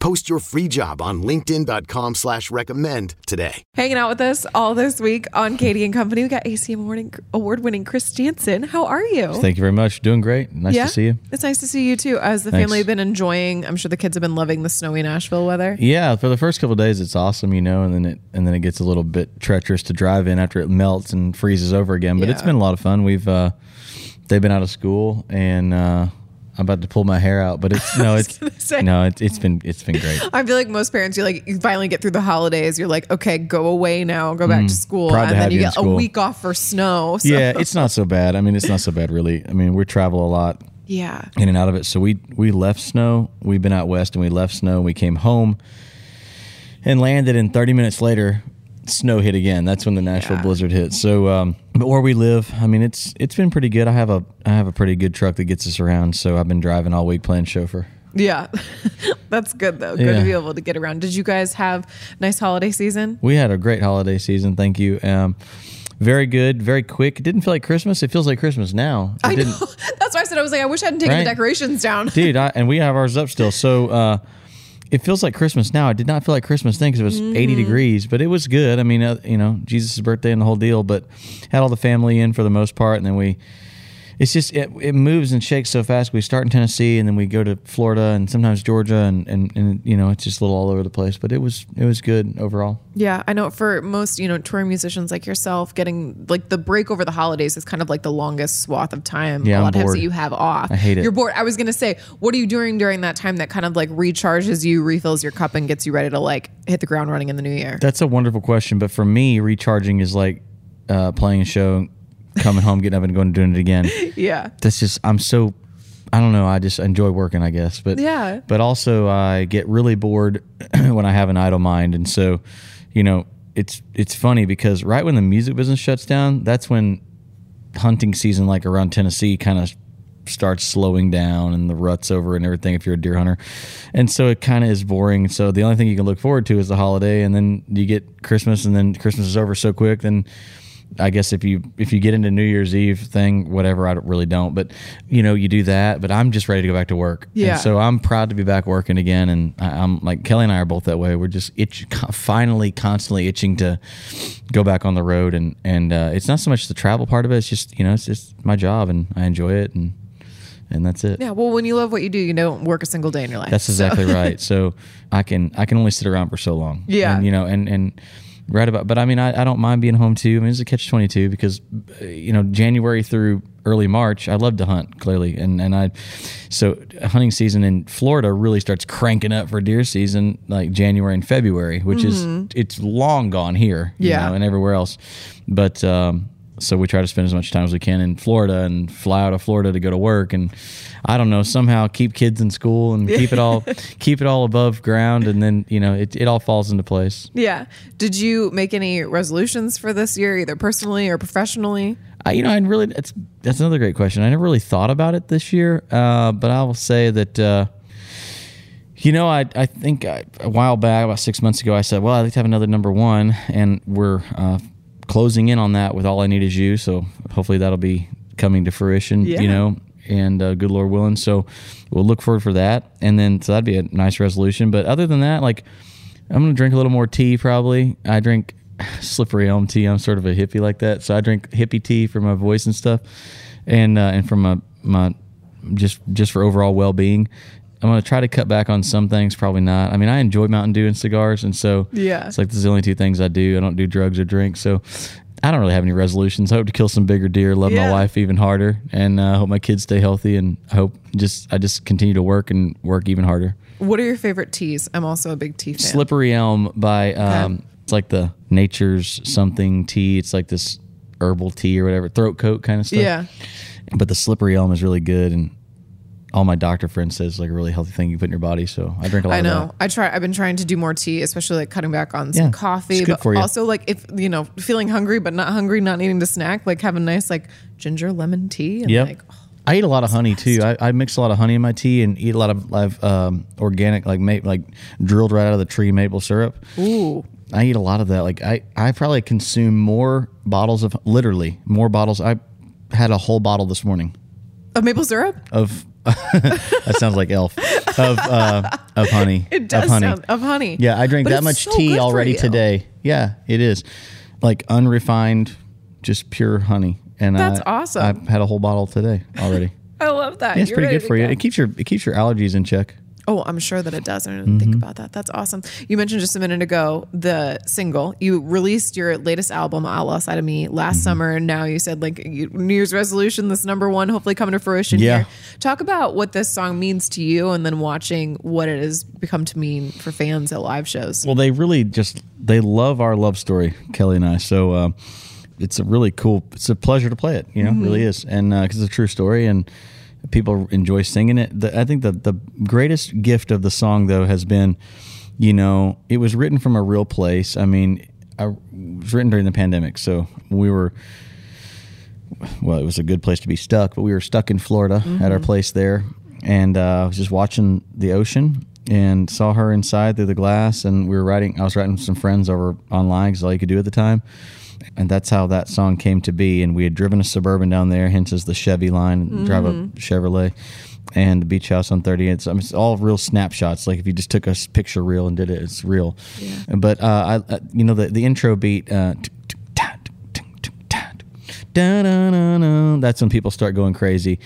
Post your free job on linkedin.com slash recommend today. Hanging out with us all this week on Katie and Company, we got ACM award winning Chris Janson. How are you? Thank you very much. Doing great. Nice yeah? to see you. It's nice to see you too. As the Thanks. family have been enjoying, I'm sure the kids have been loving the snowy Nashville weather. Yeah, for the first couple of days it's awesome, you know, and then it and then it gets a little bit treacherous to drive in after it melts and freezes over again. But it's been a lot of fun. We've uh they've been out of school and uh I'm about to pull my hair out, but it's no, it's say. no, it's it's been it's been great. I feel like most parents, you like you finally get through the holidays. You're like, okay, go away now, go back to school, Mm. Proud to and then you get a week off for snow. So. Yeah, it's not so bad. I mean, it's not so bad really. I mean, we travel a lot yeah. in and out of it. So we we left snow. We've been out west and we left snow. We came home and landed, and 30 minutes later, snow hit again. That's when the Nashville Yeah. blizzard hit. So, um, but where we live, I mean, it's it's been pretty good. I have a I have a pretty good truck that gets us around. So I've been driving all week playing chauffeur. Yeah, that's good though. Good Yeah. to be able to get around. Did you guys have nice holiday season? We had a great holiday season. Thank you. Um, very good, very quick. It didn't feel like Christmas. It feels like Christmas now. It I know. didn't, That's why I said I was like, I wish I hadn't taken the decorations down. dude. I, and we have ours up still. So uh, it feels like Christmas now. It did not feel like Christmas then because it was Mm-hmm. 80 degrees, but it was good. I mean, uh, you know, Jesus' birthday and the whole deal. But had all the family in for the most part, and then we. It's just it, it moves and shakes so fast. We start in Tennessee and then we go to Florida and sometimes Georgia and, and, and you know it's just a little all over the place. But it was it was good overall. Yeah, I know for most, you know, touring musicians like yourself, getting like the break over the holidays is kind of like the longest swath of time. Yeah, a I'm lot of times that you have off. I hate it. You're bored. I was gonna say, what are you doing during that time that kind of like recharges you, refills your cup, and gets you ready to like hit the ground running in the new year? That's a wonderful question, but for me, recharging is like uh, playing a show, coming home, getting up, and going and doing it again. yeah. That's just I'm so I don't know. I just enjoy working, I guess. But Yeah. But also, I get really bored when I have an idle mind, and so you know, it's it's funny because right when the music business shuts down, that's when hunting season, like around Tennessee, kind of starts slowing down and the rut's over and everything if you're a deer hunter. And so it kind of is boring. So the only thing you can look forward to is the holiday and then you get Christmas and then Christmas is over so quick then I guess if you if you get into New Year's Eve thing, whatever, I don't, really don't. But you know, you do that. But I'm just ready to go back to work. Yeah. And so I'm proud to be back working again. And I, I'm like Kelly and I are both that way. We're just itch, finally, constantly itching to go back on the road. And and uh, it's not so much the travel part of it. It's just you know, it's just my job, and I enjoy it, and and that's it. Yeah. Well, when you love what you do, you don't work a single day in your life. That's exactly right. So I can I can only sit around for so long. Yeah. And, you know, and and right about. But I mean, I, I don't mind being home too. I mean, it's a catch twenty two because uh, you know January through early March, I love to hunt clearly, and and I so hunting season in Florida really starts cranking up for deer season like January and February, which is it's long gone here. you Yeah. know, and everywhere else, but. um so we try to spend as much time as we can in Florida and fly out of Florida to go to work and I don't know somehow keep kids in school and keep it all keep it all above ground and then you know it, it all falls into place. yeah. Did you make any resolutions for this year, either personally or professionally? I, you know, I really that's that's another great question. I never really thought about it this year, uh, but I will say that uh, you know, I I think I, a while back, about six months ago, I said, well, I'd like to have another number one, and we're uh, closing in on that with all I need is you. So hopefully that'll be coming to fruition. Yeah. You know, and uh, good Lord willing. So we'll look forward for that, and then so that'd be a nice resolution. But other than that, like I'm gonna drink a little more tea. Probably I drink slippery elm tea. I'm sort of a hippie like that, so I drink hippie tea for my voice and stuff, and uh, and for my my just just for overall well being. I'm gonna try to cut back on some things. Probably not. I mean, I enjoy Mountain Dew and cigars, and so Yeah. it's like this is the only two things I do. I don't do drugs or drink, so. I don't really have any resolutions. I hope to kill some bigger deer, love Yeah. my wife even harder, and uh, hope my kids stay healthy. And I hope just I just continue to work and work even harder. What are your favorite teas? I'm also a big tea fan. Slippery Elm by um, it's like the Nature's something tea. It's like this herbal tea or whatever, throat coat kind of stuff. Yeah. But the Slippery Elm is really good, and all my doctor friends says like a really healthy thing you put in your body. So I drink a lot. I Of know. I try. I've been trying to do more tea, especially like cutting back on some Yeah, coffee, but also like if you know feeling hungry but not hungry, not needing to snack, like have a nice like ginger lemon tea and Yep. like oh, I eat a lot of honey too. I, I mix a lot of honey in my tea and eat a lot of, of um, organic, like ma- like drilled right out of the tree maple syrup. ooh, I eat a lot of that. Like I, I probably consume more bottles of literally more bottles. I had a whole bottle this morning of maple syrup. of that sounds like elf of uh, of honey. It does of honey. sound of honey. Yeah, I drank But that much so tea already today. Yeah, it is like unrefined, just pure honey. And That's I, awesome. I've had a whole bottle today already. I love that. Yeah, it's You're pretty good for you. It keeps your it keeps your allergies in check. Oh, I'm sure that it does. I didn't think mm-hmm. about that. That's awesome. You mentioned just a minute ago the single. You released your latest album, "A Lost Side of Me, last mm-hmm. summer, and now you said like New Year's resolution, this number one, hopefully coming to fruition Yeah. here. Talk about what this song means to you, and then watching what it has become to mean for fans at live shows. Well, they really just they love our love story, Kelly and I. So uh, it's a really cool. It's a pleasure to play it. You know, it really mm-hmm. is, and uh, because it's a true story and people enjoy singing it. The, I think the the greatest gift of the song though has been, you know, it was written from a real place. I mean, I, it was written during the pandemic, so we were well, it was a good place to be stuck, but we were stuck in Florida at our place there, and uh, I was just watching the ocean and saw her inside through the glass, and we were writing. I was writing with some friends over online because all you could do at the time, and that's how that song came to be. And we had driven a suburban down there, hence is the Chevy line, drive a Chevrolet. And the beach house on 30. It's, I mean, it's all real snapshots. Like if you just took a picture reel and did it, it's real. But uh, I, uh, you know, the the intro beat, uh. That's when people start going crazy.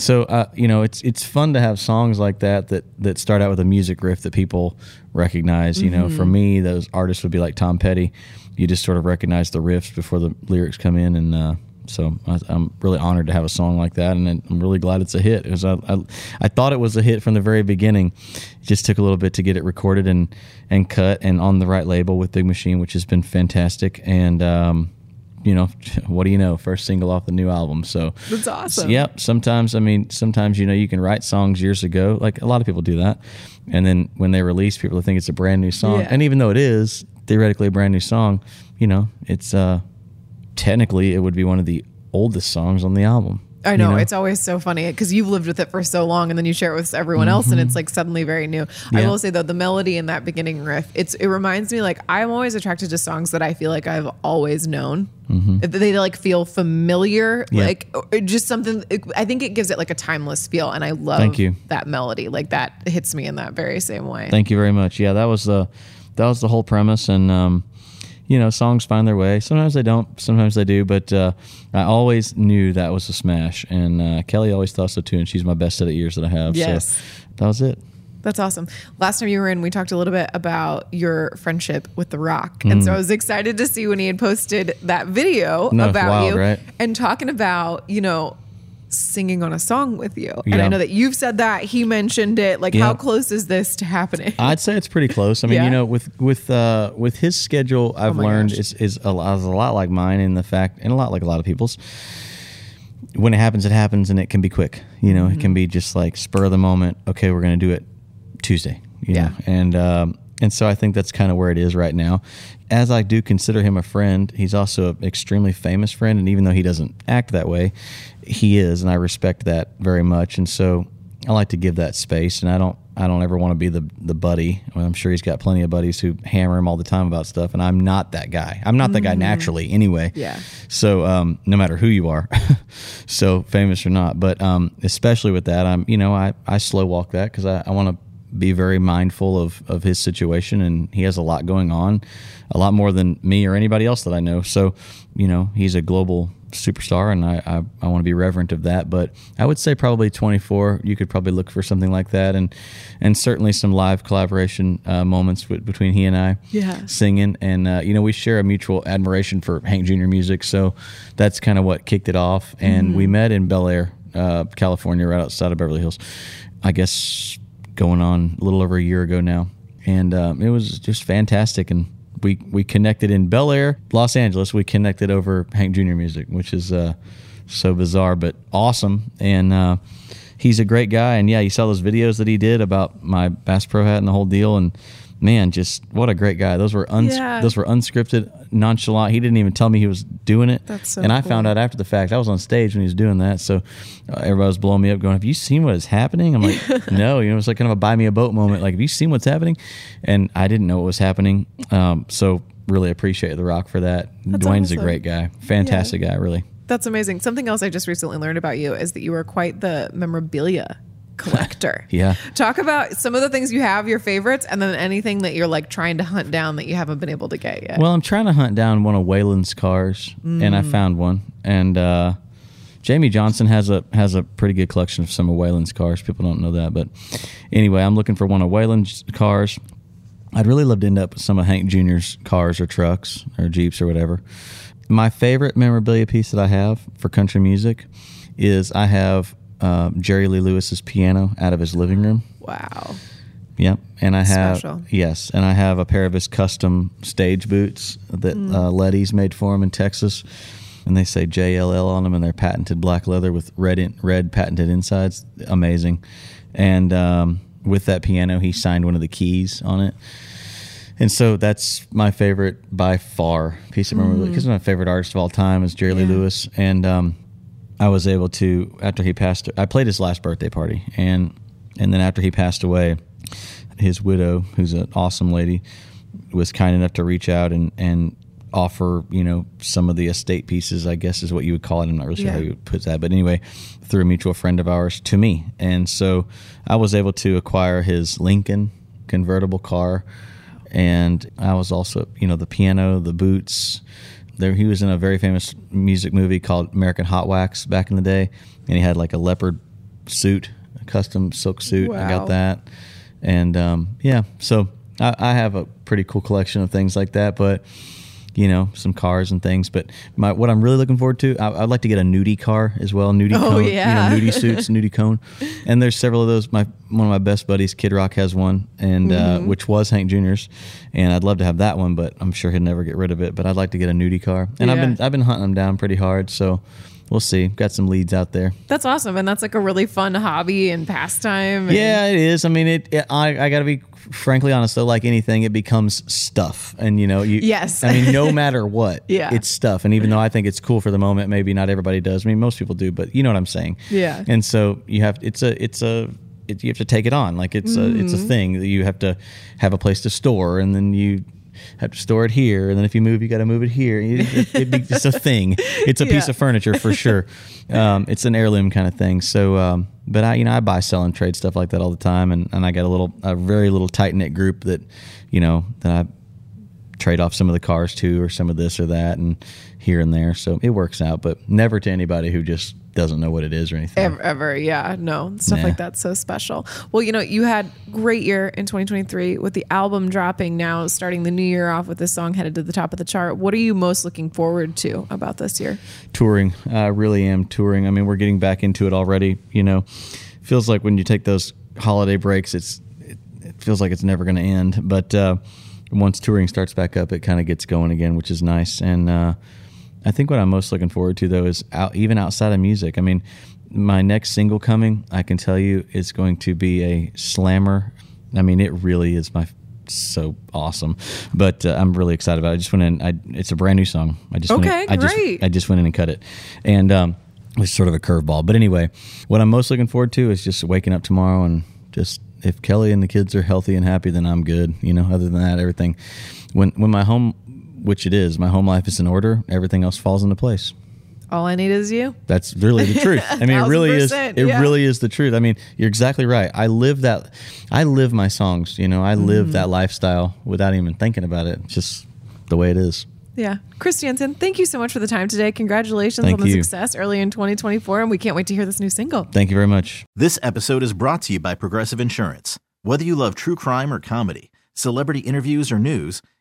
So uh, you know, it's it's fun to have songs like that that that start out with a music riff that people recognize. You know, for me, those artists would be like Tom Petty. You just sort of recognize the riffs before the lyrics come in, and uh, so I, I'm really honored to have a song like that, and I'm really glad it's a hit. Because I, I I thought it was a hit from the very beginning. It just took a little bit to get it recorded and and cut and on the right label with Big Machine, which has been fantastic. And um, you know, what do you know? First single off the new album. So That's awesome. Yep. Sometimes, I mean, sometimes you know you can write songs years ago. Like a lot of people do that, and then when they release, people think it's a brand new song. Yeah. And even though it is theoretically a brand new song, you know, it's uh technically it would be one of the oldest songs on the album. I you know, it's always so funny because you've lived with it for so long, and then you share it with everyone else, and it's like suddenly very new. I Mm-hmm. Will say though, the melody in that beginning riff, it's it reminds me like I'm always attracted to songs that I feel like I've always known. They like feel familiar, Mm-hmm. Yeah. like just something. I think it gives it like a timeless feel, and I love Thank you. that melody. Like that hits me in that very same way. Thank you very much. Yeah, that was the that was the whole premise, and um, you know, songs find their way. Sometimes they don't. Sometimes they do. But uh, I always knew that was a smash, and uh, Kelly always thought so too. And she's my best set of ears that I have. Yes. So that was it. That's awesome. Last time you were in, we talked a little bit about your friendship with The Rock. And so I was excited to see when he had posted that video Mm. No, about wild, you right? and talking about, you know, singing on a song with you. And Yeah. I know that you've said that. He mentioned it. Like, Yeah. how close is this to happening? I'd say it's pretty close. I mean, Yeah? you know, with with uh, with his schedule, I've my learned is is a, lot, is a lot like mine in the fact, and a lot like a lot of people's. When it happens, it happens, and it can be quick. You know, Mm-hmm. it can be just like spur of the moment. Okay, we're going to do it Tuesday. You Yeah. know? and um, and so I think that's kind of where it is right now. As I do consider him a friend, he's also an extremely famous friend, and even though he doesn't act that way, he is, and I respect that very much. And so I like to give that space, and I don't I don't ever want to be the the buddy. Well, I'm sure he's got plenty of buddies who hammer him all the time about stuff, and I'm not that guy. I'm not that guy naturally, anyway. Yeah. So um, no matter who you are, so famous or not, but um, especially with that, I'm you know I I slow walk that because I, I want to be very mindful of of his situation, and he has a lot going on, a lot more than me or anybody else that I know. So you know he's a global superstar, and I, I, I want to be reverent of that. But I would say probably 24. You could probably look for something like that, and and certainly some live collaboration uh, moments w- between he and I, Yeah. singing. And uh, you know, we share a mutual admiration for Hank Jr. music, so that's kind of what kicked it off. And we met in Bel Air, uh, California, right outside of Beverly Hills. I guess going on a little over a year ago now, and um, it was just fantastic. And we we connected in Bel Air, Los Angeles. We connected over Hank Jr. music, which is uh, so bizarre but awesome. And uh, he's a great guy. And yeah, you saw those videos that he did about my Bass Pro hat and the whole deal. And man, just what a great guy. Those were uns- Yeah. those were unscripted, nonchalant. He didn't even tell me he was doing it. That's so and I cool. found out after the fact. I was on stage when he was doing that, so uh, everybody was blowing me up, going, "Have you seen what is happening?" I'm like, "No." You know, it's like kind of a buy me a boat moment. Like, have you seen what's happening? And I didn't know what was happening. Um, so really appreciate the Rock for that. Dwayne's a great guy, fantastic guy, really. That's amazing. Something else I just recently learned about you is that you are quite the memorabilia collector. Yeah. Talk about some of the things you have, your favorites, and then anything that you're like trying to hunt down that you haven't been able to get yet. Well, I'm trying to hunt down one of Waylon's cars, and Mm. I found one. And uh, Jamey Johnson has a has a pretty good collection of some of Waylon's cars. People don't know that, but anyway, I'm looking for one of Waylon's cars. I'd really love to end up with some of Hank Jr.'s cars or trucks or Jeeps or whatever. My favorite memorabilia piece that I have for country music is I have uh, Jerry Lee Lewis's piano out of his living room. wow. Yep, and I have Special. yes, and I have a pair of his custom stage boots that Mm. uh, Leddy's made for him in Texas, and they say JLL on them, and they're patented black leather with red in, red patented insides. Amazing, and um, with that piano, he signed one of the keys on it. And so that's my favorite by far piece of memorabilia because my favorite artist of all time is Jerry Lee Mm. Yeah. Lewis, and um, I was able to after he passed. I played his last birthday party, and and then after he passed away, his widow, who's an awesome lady, was kind enough to reach out and and offer you know some of the estate pieces. I guess is what you would call it. I'm not really sure how you would put that, but anyway, through a mutual friend of ours to me, and so I was able to acquire his Lincoln convertible car and I was also, you know, the piano, the boots. There, he was in a very famous music movie called American Hot Wax back in the day, and he had like a leopard suit, a custom silk suit. I got that, and um, yeah, so I, I have a pretty cool collection of things like that. But you know, some cars and things. But my, what I'm really looking forward to, I, I'd like to get a nudie car as well. Nudie Oh, Cohn, yeah. you know, nudie suits, nudie Cohn. And there's several of those. My one of my best buddies, Kid Rock, has one, and Mm-hmm. uh, which was Hank Jr.'s, and I'd love to have that one, but I'm sure he'd never get rid of it. But I'd like to get a nudie car, and I've been I've been hunting them down pretty hard, so we'll see. Got some leads out there. That's awesome. And that's like a really fun hobby and pastime. and- Yeah, it is. I mean, it. it I, I got to be frankly honest though. Like anything, it becomes stuff, and you know, you. Yes. I mean, no matter what, Yeah. it's stuff. And even though I think it's cool for the moment, maybe not everybody does. I mean, most people do, but you know what I'm saying. Yeah. And so you have. It's a. It's a. It, you have to take it on. Like it's a. It's a Mm-hmm. thing that you have to have a place to store, and then you. Have to store it here, and then if you move, you got to move it here. It, it, it, it's a thing. It's a piece of furniture for sure. Um, it's an heirloom kind of thing. So, um, but I, you know, I buy, sell, and trade stuff like that all the time, and, and I got a little, a very little tight knit group that, you know, that I trade off some of the cars to, or some of this or that, and here and there. So it works out, but never to anybody who just doesn't know what it is or anything. Ever, ever, yeah, no stuff Nah. like that's so special. Well, you know, you had great year in 2023 with the album dropping now, starting the new year off with this song headed to the top of the chart. What are you most looking forward to about this year? touring. I really am touring. I mean, we're getting back into it already. You know, feels like when you take those holiday breaks, it's it, it feels like it's never going to end. But uh, once touring starts back up, it kind of gets going again, which is nice. And uh, I think what I'm most looking forward to though is out even outside of music. I mean, my next single coming, I can tell you, is going to be a slammer. I mean, it really is my so awesome. But uh, I'm really excited about it. I just went in. I, it's a brand new song. I just went in- Okay, I just great. I just went in and cut it, and um, it was sort of a curveball. But anyway, what I'm most looking forward to is just waking up tomorrow and just if Kelly and the kids are healthy and happy, then I'm good. You know, other than that, everything. When when my home, which it is, my home life is in order, everything else falls into place. All I need is you. That's really the truth. I mean, it Thousand really is. It yeah. really is the truth. I mean, you're exactly right. I live that. I live my songs. You know, I live Mm-hmm. that lifestyle without even thinking about it. It's just the way it is. Yeah. Chris Janson, thank you so much for the time today. Congratulations Thank on the you. success early in 2024. And we can't wait to hear this new single. Thank you very much. This episode is brought to you by Progressive Insurance. Whether you love true crime or comedy, celebrity interviews or news,